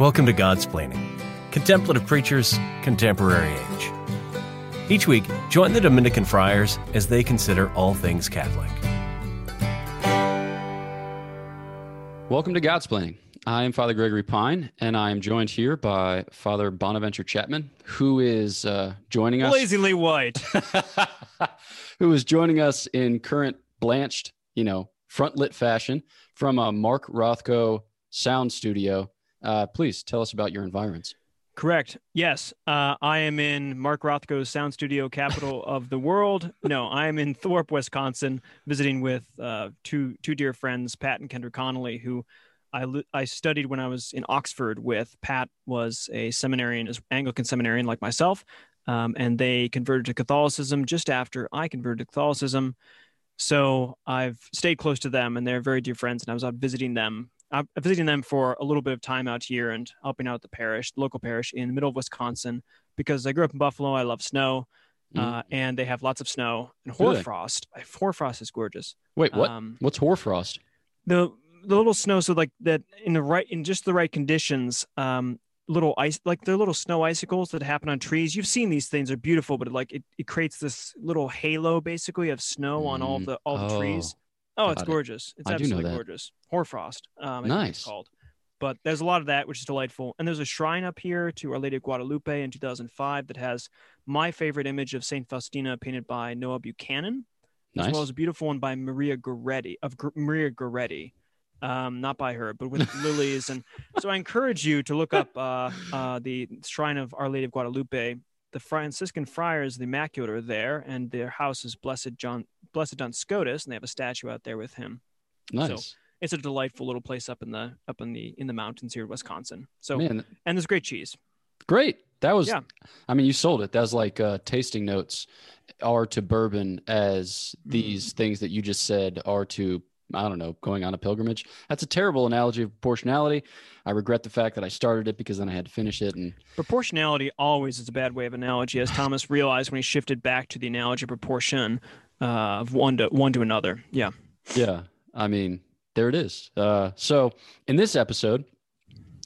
Welcome to Godsplaining, contemplative preachers, contemporary age. Each week, join the Dominican friars as they consider all things Catholic. Welcome to Godsplaining. I am Father Gregory Pine, and I am joined here by Father Bonaventure Chapman, who is uh, joining us. Blazingly white. who is joining us in current blanched, you know, front lit fashion from a Mark Rothko sound studio uh, please tell us about your environs. Correct. Yes. Uh, I am in Mark Rothko's sound studio, capital of the world. No, I am in Thorpe, Wisconsin, visiting with uh, two two dear friends, Pat and Kendra Connolly, who I, I studied when I was in Oxford with. Pat was a seminarian, Anglican seminarian like myself, um, and they converted to Catholicism just after I converted to Catholicism. So I've stayed close to them, and they're very dear friends. And I was out visiting them I'm visiting them for a little bit of time out here and helping out the parish, the local parish in the middle of Wisconsin, because I grew up in Buffalo. I love snow, mm. uh, and they have lots of snow and hoarfrost. Hoarfrost is gorgeous. Wait, what? Um, What's hoarfrost? The the little snow, so like that in the right in just the right conditions. Um, little ice like they're little snow icicles that happen on trees you've seen these things are beautiful but it, like it, it creates this little halo basically of snow mm. on all the all the oh. trees Oh, it's gorgeous. It. It's I absolutely gorgeous. Hoarfrost. Um, nice. It's called. But there's a lot of that, which is delightful. And there's a shrine up here to Our Lady of Guadalupe in 2005 that has my favorite image of Saint Faustina painted by Noah Buchanan, nice. as well as a beautiful one by Maria Goretti of G- Maria Goretti. Um, not by her, but with lilies. And so I encourage you to look up uh, uh, the shrine of Our Lady of Guadalupe the Franciscan friars, the Immaculate, are there, and their house is Blessed John, Blessed Duns Scotus, and they have a statue out there with him. Nice. So it's a delightful little place up in the up in the in the mountains here in Wisconsin. So Man. and there's great cheese. Great. That was. Yeah. I mean, you sold it. That was like uh, tasting notes are to bourbon as these mm. things that you just said are to I don't know, going on a pilgrimage. That's a terrible analogy of proportionality. I regret the fact that I started it because then I had to finish it. And proportionality always is a bad way of analogy, as Thomas realized when he shifted back to the analogy of proportion uh, of one to one to another. Yeah. Yeah. I mean, there it is. Uh, so in this episode,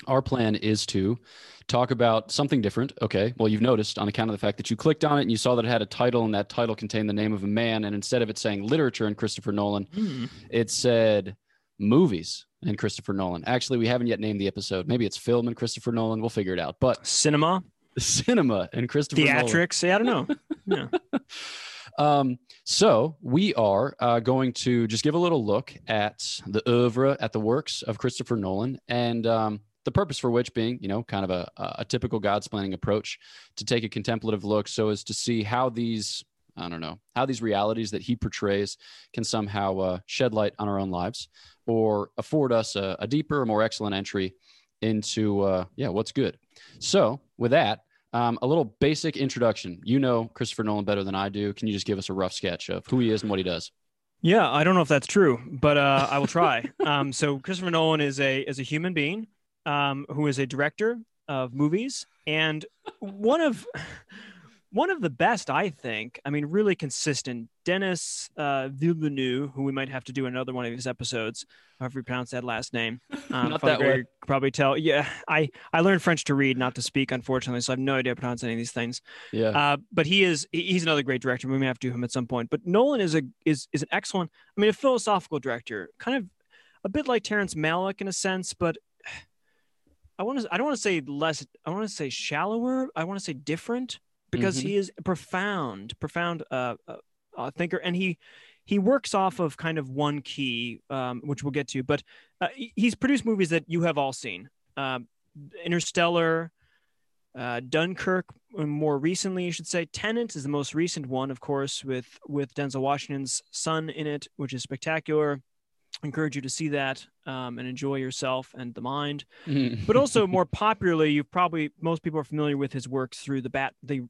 our plan is to talk about something different. Okay. Well, you've noticed on account of the fact that you clicked on it and you saw that it had a title and that title contained the name of a man. And instead of it saying literature and Christopher Nolan, mm. it said movies and Christopher Nolan. Actually, we haven't yet named the episode. Maybe it's film and Christopher Nolan. We'll figure it out. But cinema, cinema and Christopher theatrics. Nolan. Yeah, I don't know. Yeah. Um, so we are uh, going to just give a little look at the oeuvre, at the works of Christopher Nolan, and um, the purpose for which being, you know, kind of a, a typical Godsplaining approach to take a contemplative look so as to see how these, I don't know, how these realities that he portrays can somehow uh, shed light on our own lives or afford us a, a deeper, more excellent entry into, uh, yeah, what's good. So with that, um, a little basic introduction. You know Christopher Nolan better than I do. Can you just give us a rough sketch of who he is and what he does? Yeah, I don't know if that's true, but uh, I will try. um, so Christopher Nolan is a is a human being um, who is a director of movies and one of one of the best, I think. I mean, really consistent. Denis uh, Villeneuve, who we might have to do another one of these episodes, however you pronounce that last name. Um, not that way. Probably tell. Yeah, I I learned French to read, not to speak, unfortunately, so I have no idea how to pronounce any of these things. Yeah. Uh, but he is he's another great director. We may have to do him at some point. But Nolan is a is is an excellent. I mean, a philosophical director, kind of a bit like Terrence Malick in a sense, but I want to I don't want to say less I want to say shallower I want to say different because mm-hmm. he is a profound profound uh, uh, uh, thinker and he he works off of kind of one key um, which we'll get to but uh, he's produced movies that you have all seen um, Interstellar uh, Dunkirk more recently you should say Tenet is the most recent one of course with with Denzel Washington's son in it which is spectacular I encourage you to see that um, and enjoy yourself and the mind. Mm-hmm. But also more popularly, you've probably most people are familiar with his works through the Bat. The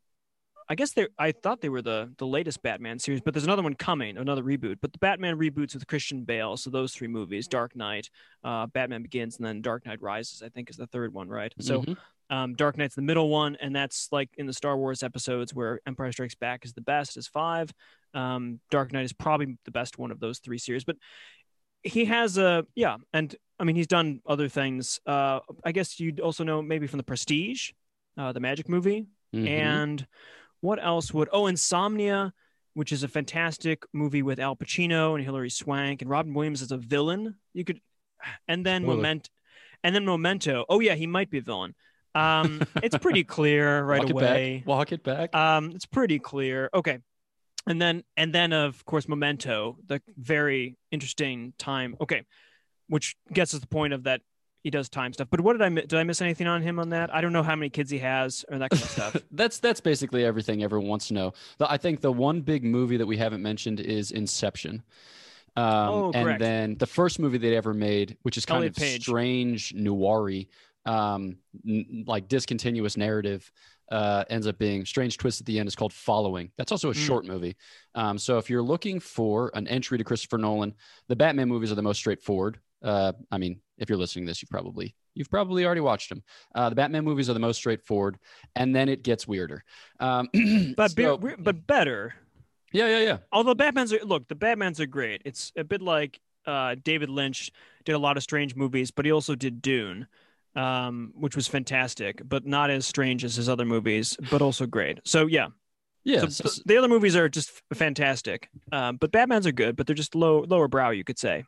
I guess they I thought they were the the latest Batman series, but there's another one coming, another reboot. But the Batman reboots with Christian Bale, so those three movies: Dark Knight, uh, Batman Begins, and then Dark Knight Rises. I think is the third one, right? So. Mm-hmm. Um, Dark Knight's the middle one, and that's like in the Star Wars episodes where Empire Strikes Back is the best, is five. Um, Dark Knight is probably the best one of those three series. But he has a yeah, and I mean he's done other things. Uh, I guess you'd also know maybe from the Prestige, uh, the Magic movie, Mhm. and what else would oh Insomnia, which is a fantastic movie with Al Pacino and Hilary Swank and Robin Williams as a villain. You could, and then Spoiler. Memento, and then Memento. Oh yeah, he might be a villain. Um, it's pretty clear right Walk away. it back. Walk it back. Um, it's pretty clear. Okay. And then and then of course Memento, the very interesting time. Okay. Which gets us the point of that he does time stuff. But what did I did I miss anything on him on that? I don't know how many kids he has or that kind of stuff. that's that's basically everything everyone wants to know. The, I think the one big movie that we haven't mentioned is Inception. Um, Oh, and then the first movie they ever made, which is kind Elliot of Page. strange, noiry, um, n- like discontinuous narrative, uh, ends up being strange twist at the end. is called Following. That's also a Mm. short movie. Um, so if you're looking for an entry to Christopher Nolan, the Batman movies are the most straightforward. Uh, I mean, if you're listening to this, you probably you've probably already watched them. Uh, the Batman movies are the most straightforward, and then it gets weirder. Um, But be- so- we- but better. yeah, yeah, yeah. Although Batman's are look, the Batman's are great. It's a bit like uh, David Lynch did a lot of strange movies, but he also did Dune, um, which was fantastic, but not as strange as his other movies, but also great. So yeah, Yeah, so- so the other movies are just fantastic, um, but Batman's are good, but they're just low lower brow, you could say.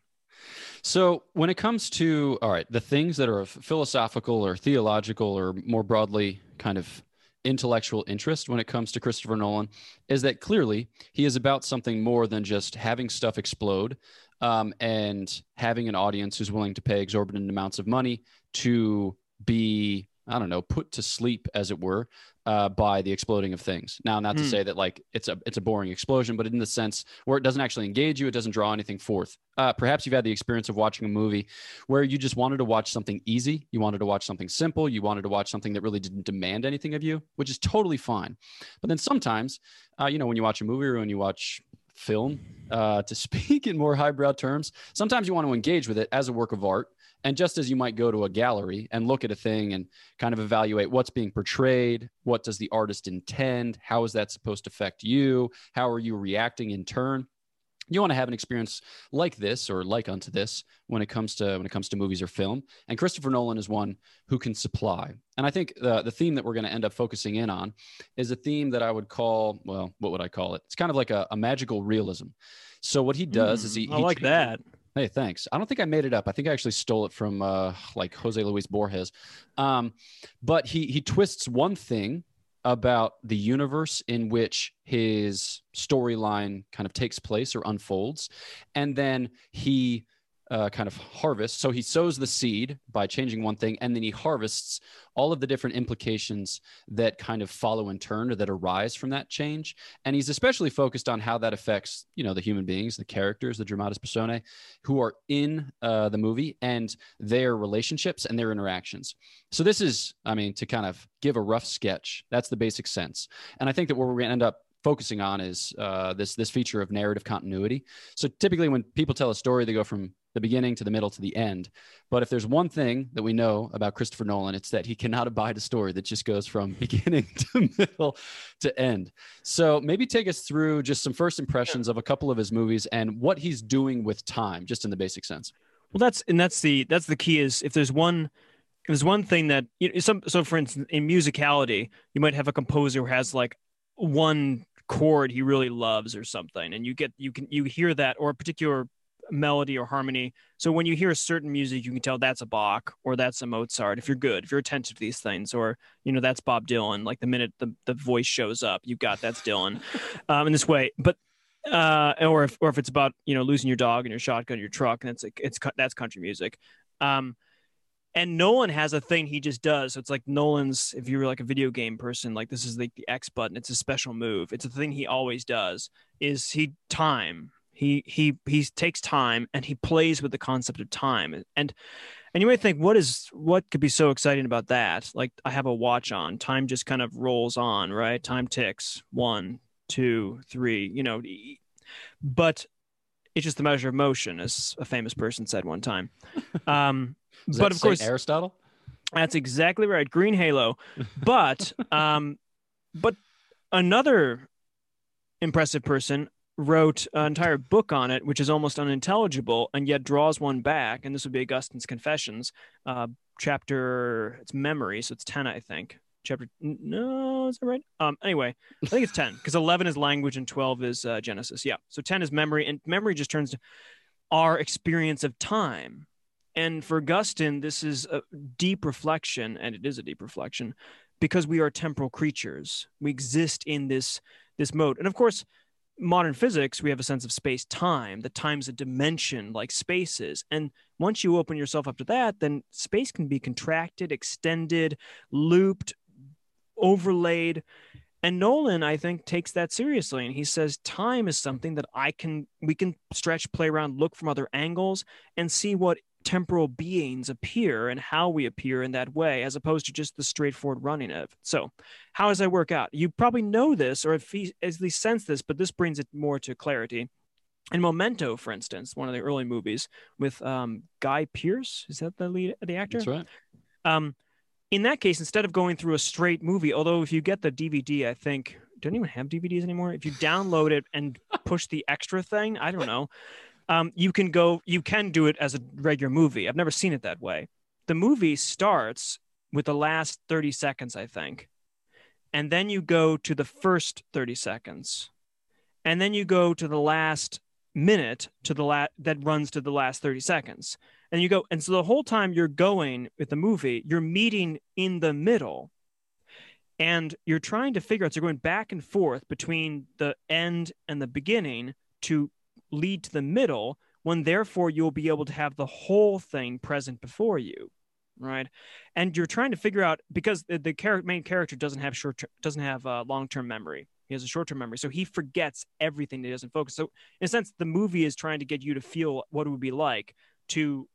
So when it comes to all right, the things that are of philosophical or theological or more broadly kind of intellectual interest when it comes to Christopher Nolan is that clearly he is about something more than just having stuff explode um, and having an audience who's willing to pay exorbitant amounts of money to be I don't know put to sleep as it were uh, by the exploding of things. Now, not to Hmm. say that like it's a it's a boring explosion, but in the sense where it doesn't actually engage you, it doesn't draw anything forth. Uh, perhaps you've had the experience of watching a movie where you just wanted to watch something easy, you wanted to watch something simple, you wanted to watch something that really didn't demand anything of you, which is totally fine. But then sometimes, uh, you know, when you watch a movie or when you watch film, uh, to speak in more highbrow terms, sometimes you want to engage with it as a work of art. And just as you might go to a gallery and look at a thing and kind of evaluate what's being portrayed, what does the artist intend, how is that supposed to affect you, how are you reacting in turn, you want to have an experience like this or like unto this when it comes to when it comes to movies or film. And christopher nolan is one who can supply. And i think the, the theme that we're going to end up focusing in on is a theme that i would call well what would i call it? It's kind of like a, a magical realism. So what he does is he, Mm, I he like changes- that. Hey, thanks. I don't think I made it up. I think I actually stole it from uh, like Jose Luis Borges. Um, but he he twists one thing about the universe in which his storyline kind of takes place or unfolds, and then he uh, kind of harvests. So he sows the seed by changing one thing, and then he harvests all of the different implications that kind of follow in turn or that arise from that change. And he's especially focused on how that affects, you know, the human beings, the characters, the dramatis personae, who are in uh, the movie and their relationships and their interactions. So this is, I mean, to kind of give a rough sketch. That's the basic sense. And I think that what we're going to end up focusing on is uh, this this feature of narrative continuity. So typically, when people tell a story, they go from the beginning to the middle to the end. But if there's one thing that we know about Christopher Nolan, it's that he cannot abide a story that just goes from beginning to middle to end. So maybe take us through just some first impressions of a couple of his movies and what he's doing with time, just in the basic sense. Well, that's and that's the that's the key is if there's one if there's one thing that you know, some so for instance in musicality you might have a composer who has like one chord he really loves or something and you get you can you hear that or a particular melody or harmony so when you hear a certain music you can tell that's a bach or that's a mozart if you're good if you're attentive to these things or you know that's bob dylan like the minute the, the voice shows up you got that's dylan um, in this way but uh, or if or if it's about you know losing your dog and your shotgun in your truck, and it's like it's that's country music. Um, and Nolan has a thing he just does. So it's like Nolan's. If you're like a video game person, like this is like the X button. It's a special move. It's a thing he always does. Is he time? He he he takes time and he plays with the concept of time. And and you may think, what is what could be so exciting about that? Like I have a watch on. Time just kind of rolls on, right? Time ticks. One, two, three. You know, but it's just the measure of motion, as a famous person said one time. Um, but of course, Aristotle. that's exactly right. Green Halo. But um, but another impressive person, wrote an entire book on it, which is almost unintelligible and yet draws one back. And this would be Augustine's Confessions, uh, chapter, it's memory. So it's 10, I think. Chapter, no, is that right? Um, anyway, I think it's 10 because 11 is language and 12 is uh, Genesis. Yeah. So 10 is memory, and memory just turns to our experience of time. And for Augustine, this is a deep reflection, and it is a deep reflection because we are temporal creatures. We exist in this this mode. And of course, modern physics, we have a sense of space time, that time's a dimension like spaces. And once you open yourself up to that, then space can be contracted, extended, looped, overlaid. And Nolan, I think, takes that seriously. And he says time is something that I can, we can stretch, play around, look from other angles, and see what temporal beings appear and how we appear in that way, as opposed to just the straightforward running of. So, how does that work out? You probably know this, or at least sense this, but this brings it more to clarity. In Memento, for instance, one of the early movies with um, Guy Pearce, is that the lead, the actor? That's right. Um, in that case, instead of going through a straight movie, although if you get the DVD, I think don't even have DVDs anymore. If you download it and push the extra thing, I don't know um, you can go you can do it as a regular movie. I've never seen it that way. The movie starts with the last 30 seconds i think. And then you go to the first 30 seconds. And then you go to the last minute to the la- that runs to the last 30 seconds. And you go and so the whole time you're going with the movie you're meeting in the middle. And you're trying to figure out so you're going back and forth between the end and the beginning to lead to the middle when therefore you'll be able to have the whole thing present before you right? And you're trying to figure out because the, the char- main character doesn't have short doesn't have uh, long-term memory. He has a short-term memory so he forgets everything that he doesn't focus. So in a sense the movie is trying to get you to feel what it would be like to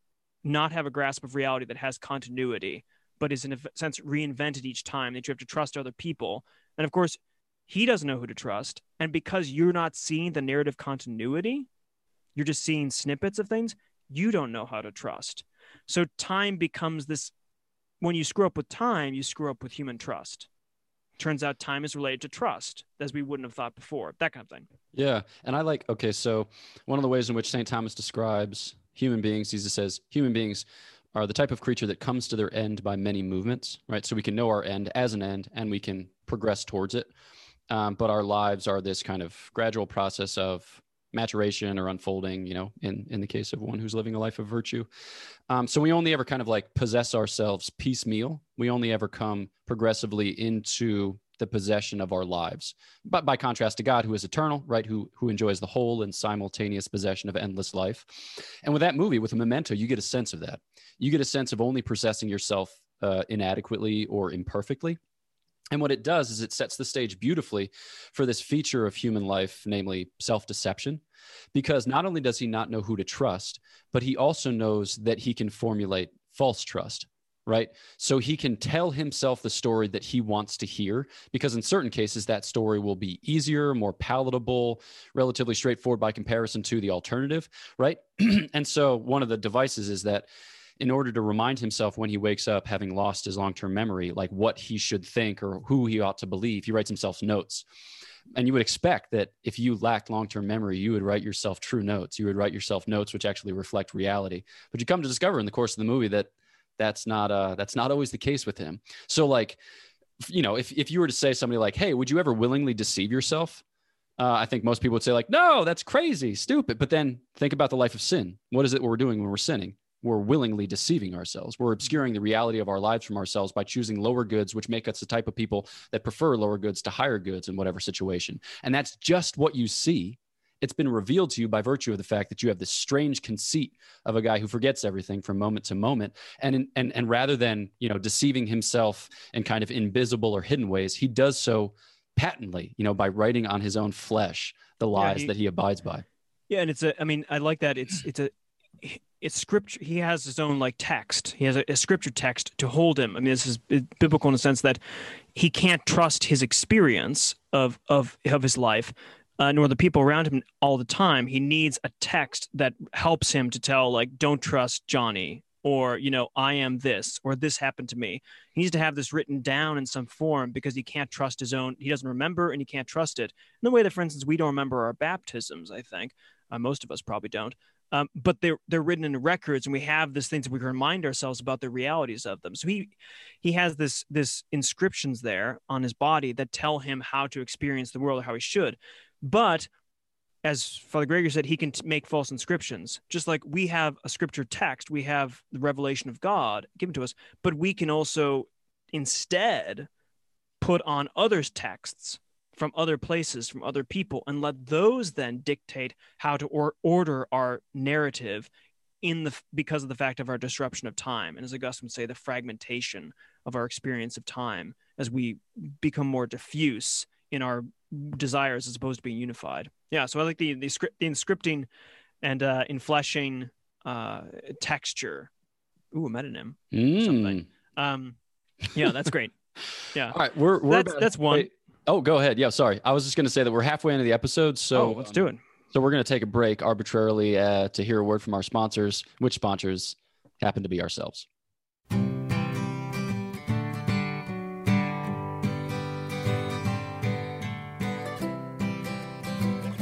not have a grasp of reality that has continuity but is in a sense reinvented each time that you have to trust other people. And of course he doesn't know who to trust. And because you're not seeing the narrative continuity, you're just seeing snippets of things, you don't know how to trust. So time becomes this when you screw up with time, you screw up with human trust. Turns out time is related to trust, as we wouldn't have thought before, that kind of thing. Yeah. And I like, okay, so one of the ways in which St. Thomas describes human beings, Jesus says, human beings are the type of creature that comes to their end by many movements, right? So we can know our end as an end and we can progress towards it um, but our lives are this kind of gradual process of maturation or unfolding you know in in the case of one who's living a life of virtue. Um, so we only ever kind of like possess ourselves piecemeal. We only ever come progressively into the possession of our lives but by contrast to god who is eternal right who who enjoys the whole and simultaneous possession of endless life. And with that movie with a memento you get a sense of that. You get a sense of only possessing yourself uh, inadequately or imperfectly and what it does is it sets the stage beautifully for this feature of human life, namely self deception. Because not only does he not know who to trust, but he also knows that he can formulate false trust, right? So he can tell himself the story that he wants to hear, because in certain cases, that story will be easier, more palatable, relatively straightforward by comparison to the alternative, right? and so one of the devices is that in order to remind himself when he wakes up having lost his long-term memory like what he should think or who he ought to believe he writes himself notes and you would expect that if you lacked long-term memory you would write yourself true notes you would write yourself notes which actually reflect reality but you come to discover in the course of the movie that that's not uh that's not always the case with him so like you know if, if you were to say somebody like hey would you ever willingly deceive yourself uh, I think most people would say like, no, that's crazy, stupid. But then think about the life of sin. What is it we're doing when we're sinning? We're willingly deceiving ourselves. We're obscuring the reality of our lives from ourselves by choosing lower goods, which make us the type of people that prefer lower goods to higher goods in whatever situation. And that's just what you see. It's been revealed to you by virtue of the fact that you have this strange conceit of a guy who forgets everything from moment to moment. And, in, and, and rather than, you know, deceiving himself in kind of invisible or hidden ways, he does so patently, you know, by writing on his own flesh the lies yeah, he, that he abides by. Yeah. And it's a, I mean, I like that. It's, it's a, it's scripture he has his own like text. He has a, a, scripture text to hold him. I mean this is biblical in the sense that he can't trust his experience of of of his life uh, nor the people around him all the time. He needs a text that helps him to tell like don't trust johnny or you know i am this or this happened to me. He needs to have this written down in some form because he can't trust his own he doesn't remember and he can't trust it. In the way that for instance we don't remember our baptisms i think. Uh, most of us probably don't um, but they're they're written in records and we have this things that we can remind ourselves about the realities of them so he he has this this inscriptions there on his body that tell him how to experience the world or how he should but as Father Gregor said, he can t- make false inscriptions. Just like we have a scripture text, we have the revelation of God given to us, but we can also instead put on others' texts from other places, from other people, and let those then dictate how to or- order our narrative in the because of the fact of our disruption of time, and as Augustine would say, the fragmentation of our experience of time as we become more diffuse in our desires as opposed to being unified. Yeah, so I like the the script the inscripting and uh infleshing uh texture. Ooh, a metonym. Mm. Something. Um yeah, that's great. Yeah. All right, we're, we're That's- about- that's one. wait. Oh, go ahead. Yeah, sorry. I was just going to say that we're halfway into the episode, so oh, let's um, do it. So we're going to take a break arbitrarily uh, to hear a word from our sponsors, which sponsors happen to be ourselves.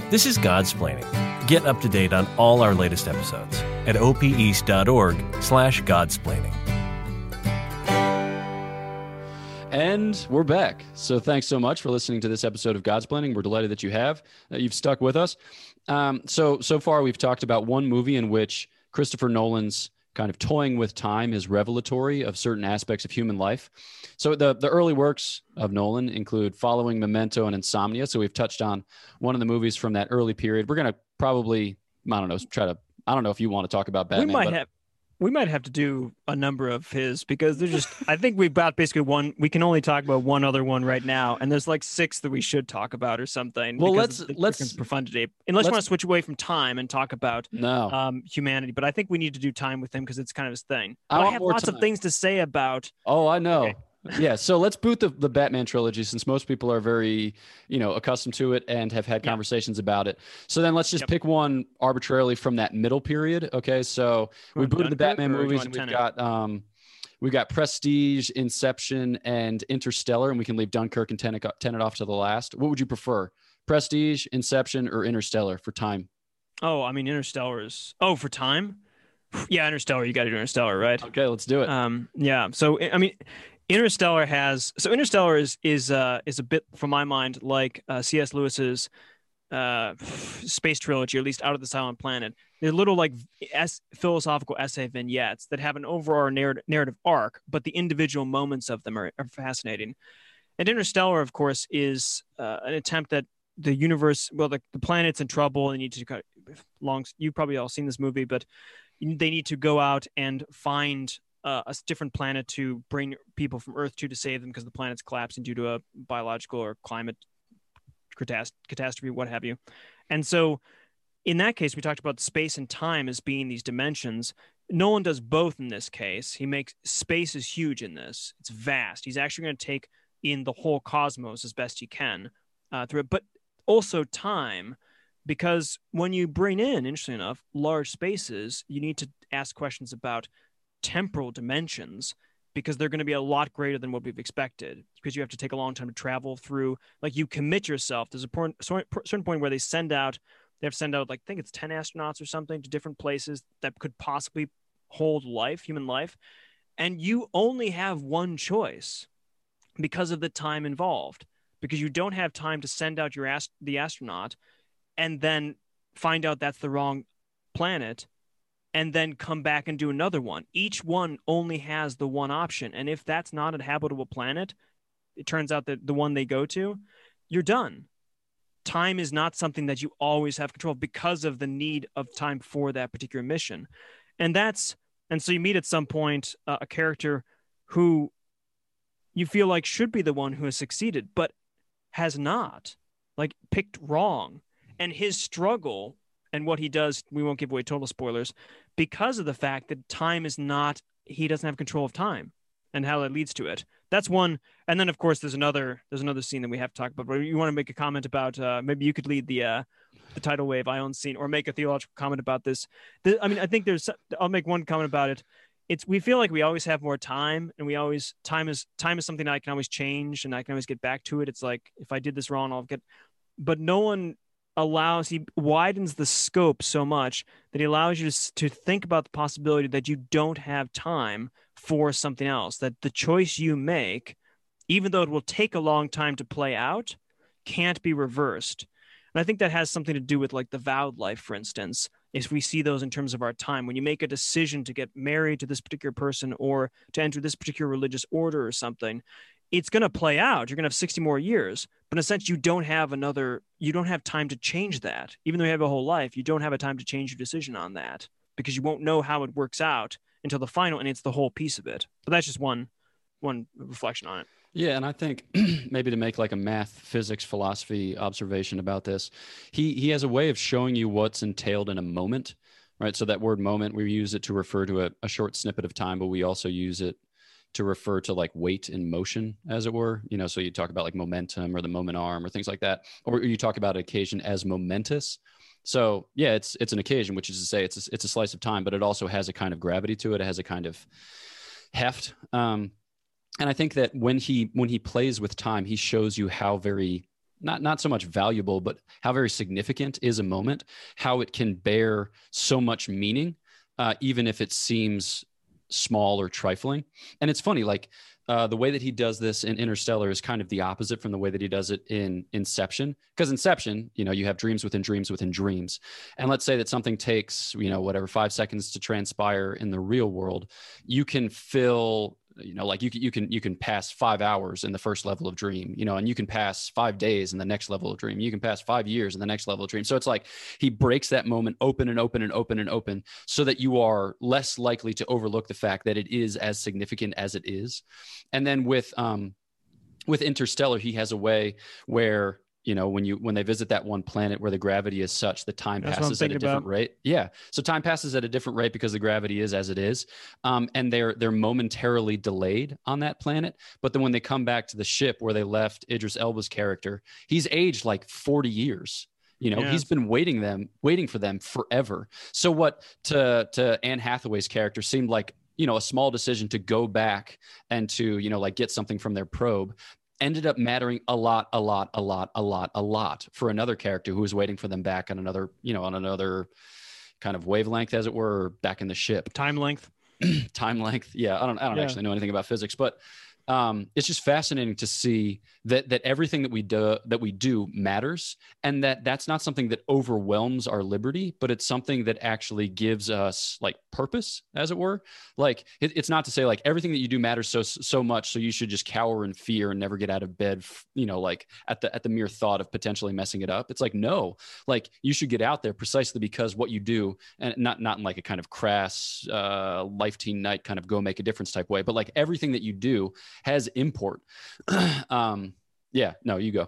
This is Godsplaining. Get up to date on all our latest episodes at opeast.org slash godsplaining. And we're back. So thanks so much for listening to this episode of Godsplaining. We're delighted that you have, that you've stuck with us. Um, so so far we've talked about one movie in which Christopher Nolan's kind of toying with time is revelatory of certain aspects of human life. So the the early works of Nolan include Following Memento and Insomnia. So we've touched on one of the movies from that early period. We're gonna probably I don't know try to I don't know if you want to talk about Batman. we might have we might have to do a number of his because there's just I think we've got basically one we can only talk about one other one right now and there's like six that we should talk about or something. Well, let's- let's- profundity. Unless you let's- want to switch away from time and talk about no. um, humanity, but I think we need to do time with him because it's kind of his thing. I I, have lots time. of things to say about. Oh, I know. Okay. Yeah, so let's boot the, the Batman trilogy since most people are very, you know, accustomed to it and have had Yeah. conversations about it. So then let's just Yep. pick one arbitrarily from that middle period. Okay, so we booted the Batman or do you movies, and we've got um, we got Prestige, Inception, and Interstellar, and we can leave Dunkirk and Tenet, Tenet off to the last. What would you prefer, Prestige, Inception, or Interstellar for time? Oh, I mean, Interstellar is. Oh, for time. Yeah, Interstellar. You got to do Interstellar, right? Okay, let's do it. Um, yeah. So I mean, Interstellar has so Interstellar is is uh is a bit from my mind like uh, C.S. Lewis's uh space trilogy, or at least Out of the Silent Planet. They're little like es- philosophical essay vignettes that have an overall narrative narrative arc, but the individual moments of them are, are fascinating. And Interstellar, of course, is uh, an attempt that the universe, well, the, the planet's in trouble. They need to of long. You've probably all seen this movie, but they need to go out and find uh, a different planet to bring people from Earth to to save them because the planet's collapsing due to a biological or climate catas- catastrophe, what have you. And so, in that case, we talked about space and time as being these dimensions. Nolan does both in this case. He makes space is huge in this. It's vast. He's actually going to take in the whole cosmos as best he can uh, through it, but also time because when you bring in, interesting enough, large spaces, you need to ask questions about temporal dimensions because they're going to be a lot greater than what we've expected because you have to take a long time to travel through. Like you commit yourself. There's a point, certain point where they send out they have to send out like i think it's 10 astronauts or something to different places that could possibly hold life human life. And you only have one choice because of the time involved because you don't have time to send out your ast- the astronaut and then find out that's the wrong planet and then come back and do another one. Each one only has the one option. And if that's not a habitable planet, it turns out that the one they go to, you're done. Time is not something that you always have control because of the need of time for that particular mission. And that's, and so you meet at some point uh, a character who you feel like should be the one who has succeeded, but has not, like picked wrong. And his struggle and what he does, we won't give away total spoilers, because of the fact that time is not, he doesn't have control of time and how that leads to it. That's one. And then of course there's another, there's another scene that we have to talk about, but you want to make a comment about, uh, maybe you could lead the, uh, the tidal wave ion scene or make a theological comment about this. The, I mean, I think there's, I'll make one comment about it. it's we feel like we always have more time and we always time is time is something that I can always change and I can always get back to it. It's like if I did this wrong, I'll get but Nolan allows he widens the scope so much that he allows you to, to think about the possibility that you don't have time for something else that the choice you make even though it will take a long time to play out can't be reversed. And i think that has something to do with like the vowed life for instance if we see those in terms of our time. When you make a decision to get married to this particular person or to enter this particular religious order or something it's going to play out. You're going to have 60 more years but in a sense you don't have another you don't have time to change that. Even though you have a whole life you don't have a time to change your decision on that because you won't know how it works out until the final and it's the whole piece of it. But that's just one one reflection on it. Yeah, and I think maybe to make like a math, physics, philosophy observation about this, he he has a way of showing you what's entailed in a moment, right? So that word moment, we use it to refer to a, a short snippet of time, but we also use it to refer to like weight in motion, as it were. You know, so you talk about like momentum or the moment arm or things like that, or you talk about occasion as momentous. So yeah, it's it's an occasion, which is to say it's a, it's a slice of time, but it also has a kind of gravity to it. It has a kind of heft. Um, and I think that when he when he plays with time, he shows you how very not not so much valuable, but how very significant is a moment, how it can bear so much meaning, uh, even if it seems small or trifling. And it's funny, like uh, the way that he does this in Interstellar is kind of the opposite from the way that he does it in Inception. Because Inception, you know, you have dreams within dreams within dreams. And let's say that something takes, you know, whatever, five seconds to transpire in the real world, you can fill you know like you can you can you can pass five hours in the first level of dream you know and you can pass five days in the next level of dream. You can pass five years in the next level of dream. So it's like he breaks that moment open and open and open and open so that you are less likely to overlook the fact that it is as significant as it is. And then with um with interstellar he has a way where you know when you when they visit that one planet where the gravity is such the time That's passes at a different about. rate. Yeah. So time passes at a different rate because the gravity is as it is. Um, and they're they're momentarily delayed on that planet. But then when they come back to the ship where they left idris elba's character he's aged like 40 years. You know yeah. he's been waiting them waiting for them forever. So what to to anne hathaway's character seemed like you know a small decision to go back and to you know like get something from their probe ended up mattering a lot, a lot, a lot, a lot, a lot for another character who was waiting for them back on another, you know, on another kind of wavelength, as it were, back in the ship. Time length. Time length. Yeah, I don't, I don't yeah. actually know anything about physics, but um, it's just fascinating to see that that everything that we do that we do matters, and that that's not something that overwhelms our liberty, but it's something that actually gives us like purpose, as it were. Like it, it's not to say like everything that you do matters so so much, so you should just cower in fear and never get out of bed. You know, like at the at the mere thought of potentially messing it up. It's like no, like you should get out there precisely because what you do, and not not in like a kind of crass uh, Life Teen night kind of go make a difference type way, but like everything that you do has import. um, yeah, no, you go.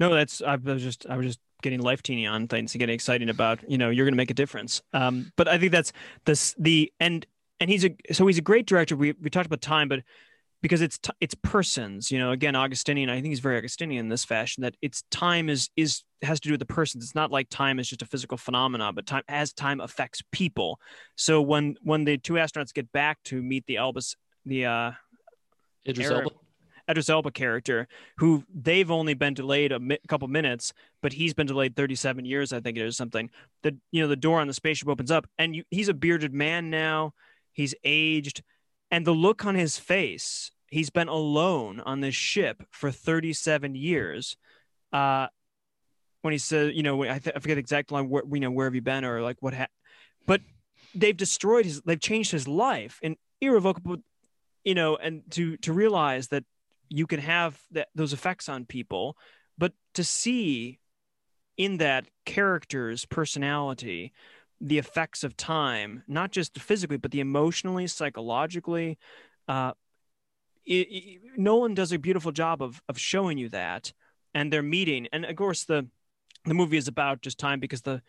No, that's I was just I was just getting life teeny on things and getting excited about you know you're going to make a difference. Um, but I think that's this the and and he's a so he's a great director. We we talked about time, but because it's t- it's persons, you know. Again, Augustinian. I think he's very Augustinian in this fashion that it's time is is has to do with the persons. It's not like time is just a physical phenomenon, but time as time affects people. So when when the two astronauts get back to meet the Elvis the uh Idris Elba. Idris Elba character, who they've only been delayed a mi- couple minutes, but he's been delayed 37 years, I think it is something. The you know the door on the spaceship opens up, and you, he's a bearded man now. He's aged, and the look on his face. He's been alone on this ship for 37 years. Uh, when he says, you know, I, th- I forget the exact line. Where, you know, where have you been, or like what? Ha-? But they've destroyed his. They've changed his life in irrevocable you know, and to to realize that you can have that those effects on people, but to see in that character's personality the effects of time, not just physically, but the emotionally, psychologically. Uh, it, it, Nolan does a beautiful job of of showing you that, and they're meeting. And of course, the the movie is about just time because the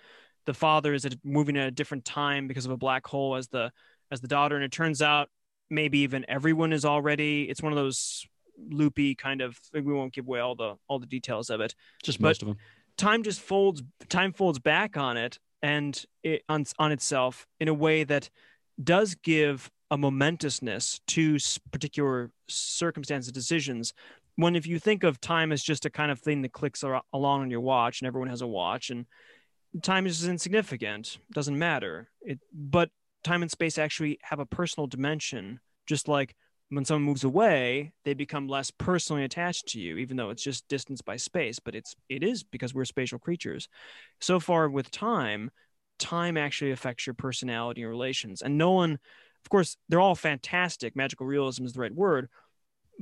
the father is moving at a different time because of a black hole as the as the daughter, and it turns out maybe even everyone is already it's one of those loopy kind of we won't give away all the all the details of it just most of them time just folds time folds back on it and it on, on itself in a way that does give a momentousness to particular circumstances decisions. When if you think of time as just a kind of thing that clicks along on your watch and everyone has a watch and time is insignificant doesn't matter. It but time and space actually have a personal dimension. Just like when someone moves away they become less personally attached to you even though it's just distance by space but it's it is because we're spatial creatures. So far with time time actually affects your personality and relations. And no one, of course they're all fantastic. Magical realism is the right word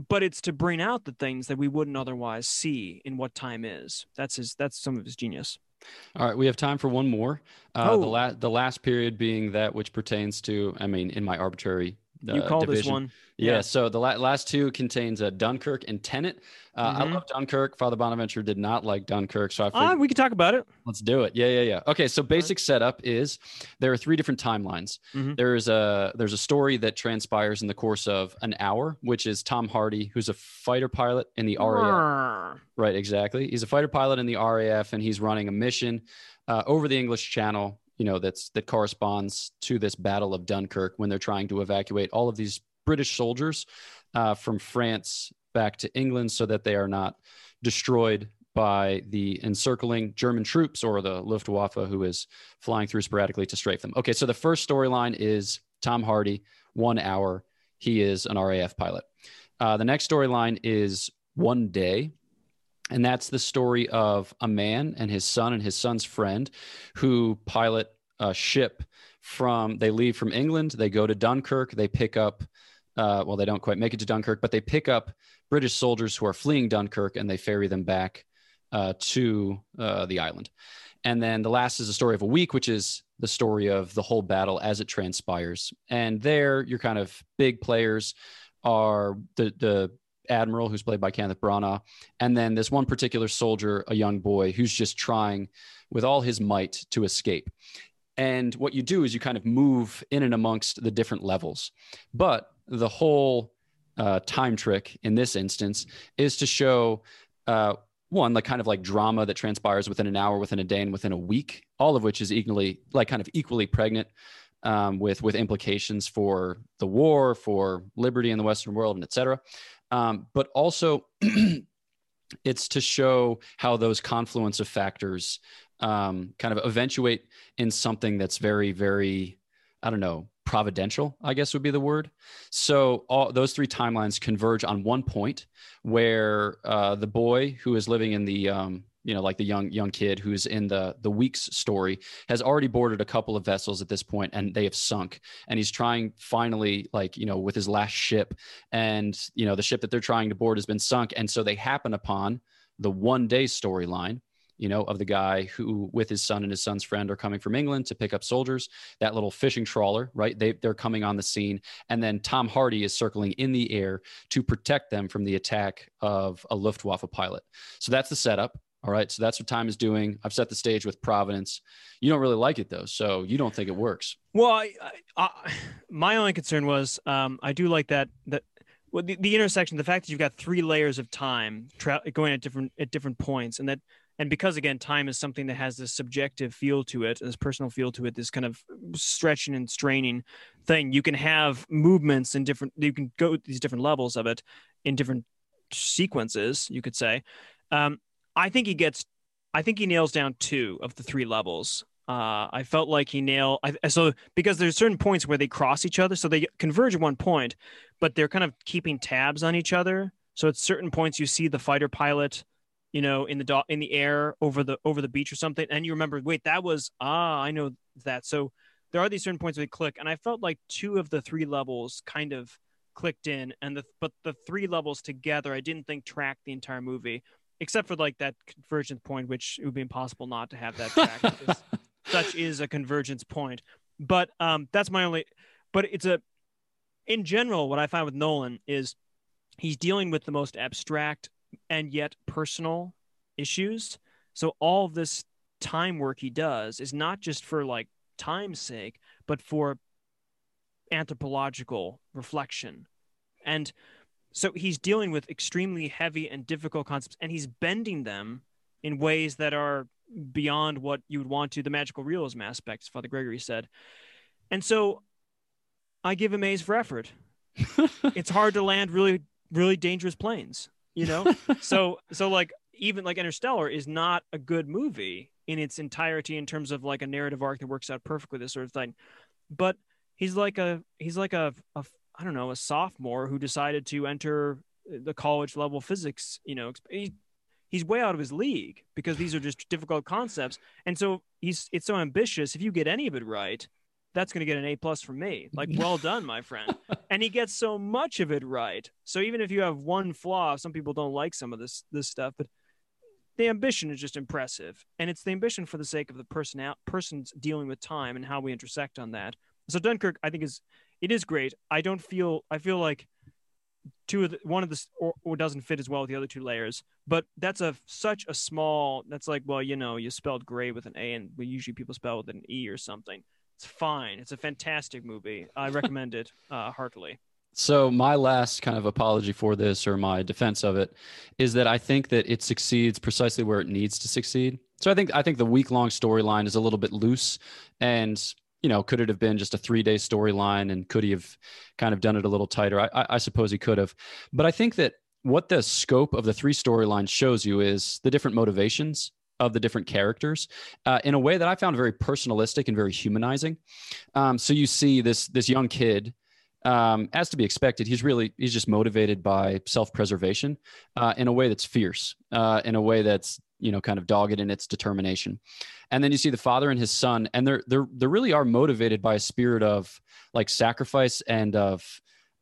but it's to bring out the things that we wouldn't otherwise see in what time is. That's his that's some of his genius all right, we have time for one more. Uh, oh. The last the last period being that which pertains to, I mean, in my arbitrary you call division. this one. Yeah. yeah. So the la- last two contains uh, Dunkirk and Tenet. Uh, mm-hmm. I love Dunkirk. Father Bonaventure did not like Dunkirk, so I ah, figured, we can talk about it. Let's do it. Yeah, yeah, yeah. Okay. So basic right. setup is there are three different timelines. Mm-hmm. There's a there's a story that transpires in the course of an hour, which is Tom Hardy, who's a fighter pilot in the RAF. Right. Exactly. He's a fighter pilot in the RAF, and he's running a mission uh, over the English Channel you know that's that corresponds to this battle of dunkirk when they're trying to evacuate all of these british soldiers uh, from france back to england so that they are not destroyed by the encircling german troops or the luftwaffe who is flying through sporadically to strafe them. Okay so the first storyline is tom hardy one hour. He is an raf pilot. Uh, the next storyline is one day and that's the story of a man and his son and his son's friend who pilot a ship from, they leave from England, they go to Dunkirk, they pick up, uh, well, they don't quite make it to Dunkirk, but they pick up British soldiers who are fleeing Dunkirk and they ferry them back uh, to uh, the island. And then the last is the story of a week, which is the story of the whole battle as it transpires. And there, your kind of big players are the the admiral who's played by Kenneth Branagh, and then this one particular soldier, a young boy who's just trying with all his might to escape. And what you do is you kind of move in and amongst the different levels. But the whole uh, time trick in this instance is to show uh, one, like kind of like drama that transpires within an hour, within a day, and within a week, all of which is equally like kind of equally pregnant um, with with implications for the war, for liberty in the Western world, and et cetera um, but also it's to show how those confluence of factors um, kind of eventuate in something that's very, very, I don't know, providential, I guess would be the word. So all those three timelines converge on one point where uh, the boy who is living in the um, you know like the young young kid who's in the the weeks story has already boarded a couple of vessels at this point and they have sunk and he's trying finally like you know with his last ship and you know the ship that they're trying to board has been sunk and so they happen upon the one day storyline you know, of the guy who, with his son and his son's friend, are coming from England to pick up soldiers. That little fishing trawler, right? They, they're coming on the scene. And then Tom Hardy is circling in the air to protect them from the attack of a Luftwaffe pilot. So that's the setup. All right. So that's what time is doing. I've set the stage with Providence. You don't really like it though. So you don't think it works. Well, I, I, my only concern was um, I do like that, that well, the, the intersection, the fact that you've got three layers of time tra- going at different, at different points and that, and because again, time is something that has this subjective feel to it, this personal feel to it, this kind of stretching and straining thing, you can have movements in different, you can go these different levels of it in different sequences, you could say. Um, I think he gets. I think he nails down two of the three levels. Uh, I felt like he nailed. I, so because there's certain points where they cross each other, so they converge at one point, but they're kind of keeping tabs on each other. So at certain points, you see the fighter pilot, you know, in the do- in the air over the over the beach or something, and you remember, wait, that was ah, I know that. So there are these certain points where they click, and I felt like two of the three levels kind of clicked in, and the but the three levels together, I didn't think tracked the entire movie except for like that convergence point, which it would be impossible not to have that track. such is a convergence point. But um, that's my only. But it's a, in general, what I find with Nolan is he's dealing with the most abstract and yet personal issues. So all of this time work he does is not just for like time's sake, but for anthropological reflection. And so he's dealing with extremely heavy and difficult concepts, and he's bending them in ways that are beyond what you would want to the magical realism aspects, Father Gregory said. And so I give him A's for effort. it's hard to land really, really dangerous planes, you know? so, so like, even like Interstellar is not a good movie in its entirety in terms of like a narrative arc that works out perfectly, this sort of thing. But he's like a, he's like a, a I don't know, a sophomore who decided to enter uh, the college level physics, you know, he, he's way out of his league because these are just difficult concepts. And so he's it's so ambitious. If you get any of it right, that's going to get an A plus from me. Like, well done, my friend. and he gets so much of it right. So even if you have one flaw, some people don't like some of this this stuff, but the ambition is just impressive, and it's the ambition for the sake of the person out person's dealing with time and how we intersect on that. So Dunkirk, I think is it is great. I don't feel I feel like two of the, one of the or, or, doesn't fit as well with the other two layers but that's a such a small that's like well you know you spelled gray with an a and we usually people spell with an e or something. It's fine. It's a fantastic movie. I recommend it uh, heartily. So my last kind of apology for this or my defense of it is that i think that it succeeds precisely where it needs to succeed. So i think i think the week long storyline is a little bit loose and you know, could it have been just a three day storyline and could he have kind of done it a little tighter? I, I suppose he could have. But I think that what the scope of the three storylines shows you is the different motivations of the different characters uh, in a way that I found very personalistic and very humanizing. Um, so you see this this young kid, um, as to be expected, he's really he's just motivated by self preservation uh, in a way that's fierce, uh, in a way that's you know kind of dogged in its determination. And then you see the father and his son and they're they're they really are motivated by a spirit of like sacrifice and of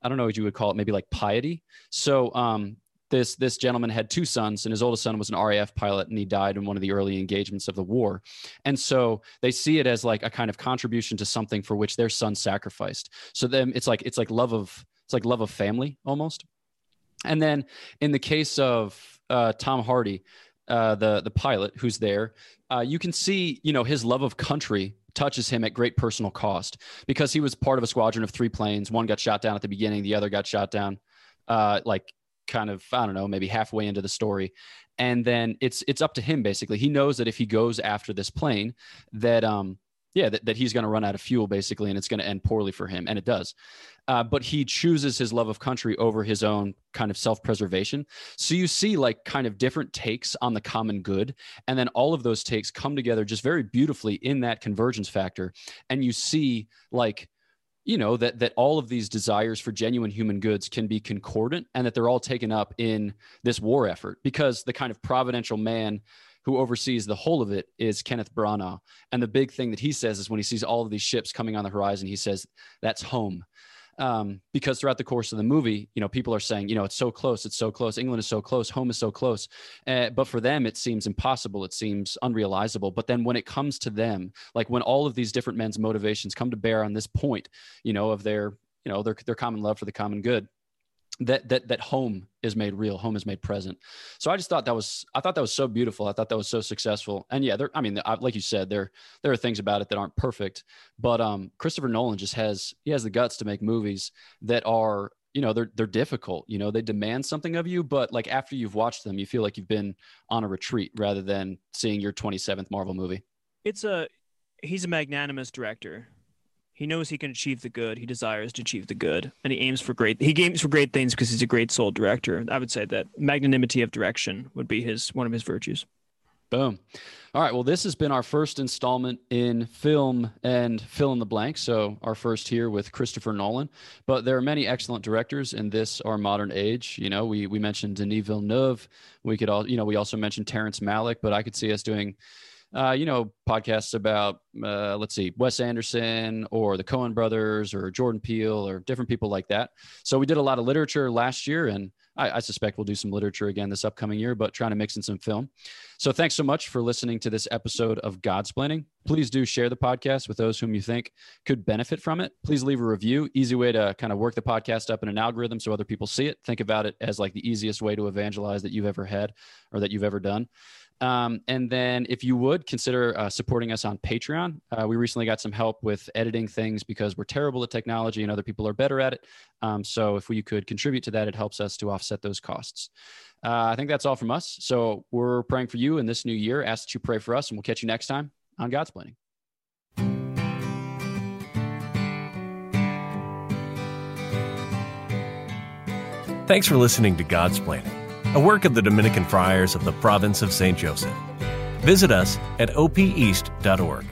i don't know what you would call it maybe like piety. So um this this gentleman had two sons and his oldest son was an RAF pilot and he died in one of the early engagements of the war. And so they see it as like a kind of contribution to something for which their son sacrificed. So then it's like it's like love of it's like love of family almost. And then in the case of uh, Tom Hardy uh, the the pilot who's there, uh, you can see you know his love of country touches him at great personal cost because he was part of a squadron of three planes. One got shot down at the beginning, the other got shot down, uh, like kind of I don't know, maybe halfway into the story, and then it's it's up to him basically. He knows that if he goes after this plane, that um yeah, that, that he's going to run out of fuel basically, and it's going to end poorly for him, and it does. Uh, but he chooses his love of country over his own kind of self-preservation. So you see like kind of different takes on the common good, and then all of those takes come together just very beautifully in that convergence factor, and you see like you know that that all of these desires for genuine human goods can be concordant and that they're all taken up in this war effort because the kind of providential man who oversees the whole of it is Kenneth Branagh. And the big thing that he says is when he sees all of these ships coming on the horizon, he says, that's home. Um, because throughout the course of the movie, you know, people are saying, you know, it's so close, it's so close, England is so close, home is so close. Uh, but for them, it seems impossible, it seems unrealizable. But then when it comes to them, like when all of these different men's motivations come to bear on this point, you know, of their, you know, their their common love for the common good, that that that home is made real home is made present. So i just thought that was i thought that was so beautiful. I thought that was so successful. And yeah there i mean like you said there there are things about it that aren't perfect but um christopher nolan just has he has the guts to make movies that are you know they're they're difficult you know they demand something of you but like after you've watched them you feel like you've been on a retreat rather than seeing your 27th marvel movie. It's a he's a magnanimous director he knows he can achieve the good. He desires to achieve the good, and he aims for great. He aims for great things because he's a great soul director. I would say that magnanimity of direction would be his one of his virtues. Boom. All right. Well, this has been our first installment in film and fill in the blank. So, our first here with Christopher Nolan. But there are many excellent directors in this our modern age. You know, we we mentioned Denis Villeneuve. We could all, you know, we also mentioned Terrence Malick. But I could see us doing uh, you know, podcasts about, uh, let's see, Wes Anderson or the Coen brothers or Jordan Peele or different people like that. So we did a lot of literature last year, and I, I, suspect we'll do some literature again this upcoming year, but trying to mix in some film. So thanks so much for listening to this episode of Godsplaining. Please do share the podcast with those whom you think could benefit from it. Please leave a review. Easy way to kind of work the podcast up in an algorithm so other people see it. Think about it as like the easiest way to evangelize that you've ever had or that you've ever done. Um, and then, if you would consider uh, supporting us on Patreon, uh, we recently got some help with editing things because we're terrible at technology and other people are better at it. Um, so, if we could contribute to that, it helps us to offset those costs. Uh, I think that's all from us. So, we're praying for you in this new year. Ask that you pray for us, and we'll catch you next time on Godsplaining. Thanks for listening to Godsplaining a work of the Dominican Friars of the Province of St. Joseph. Visit us at opeast.org.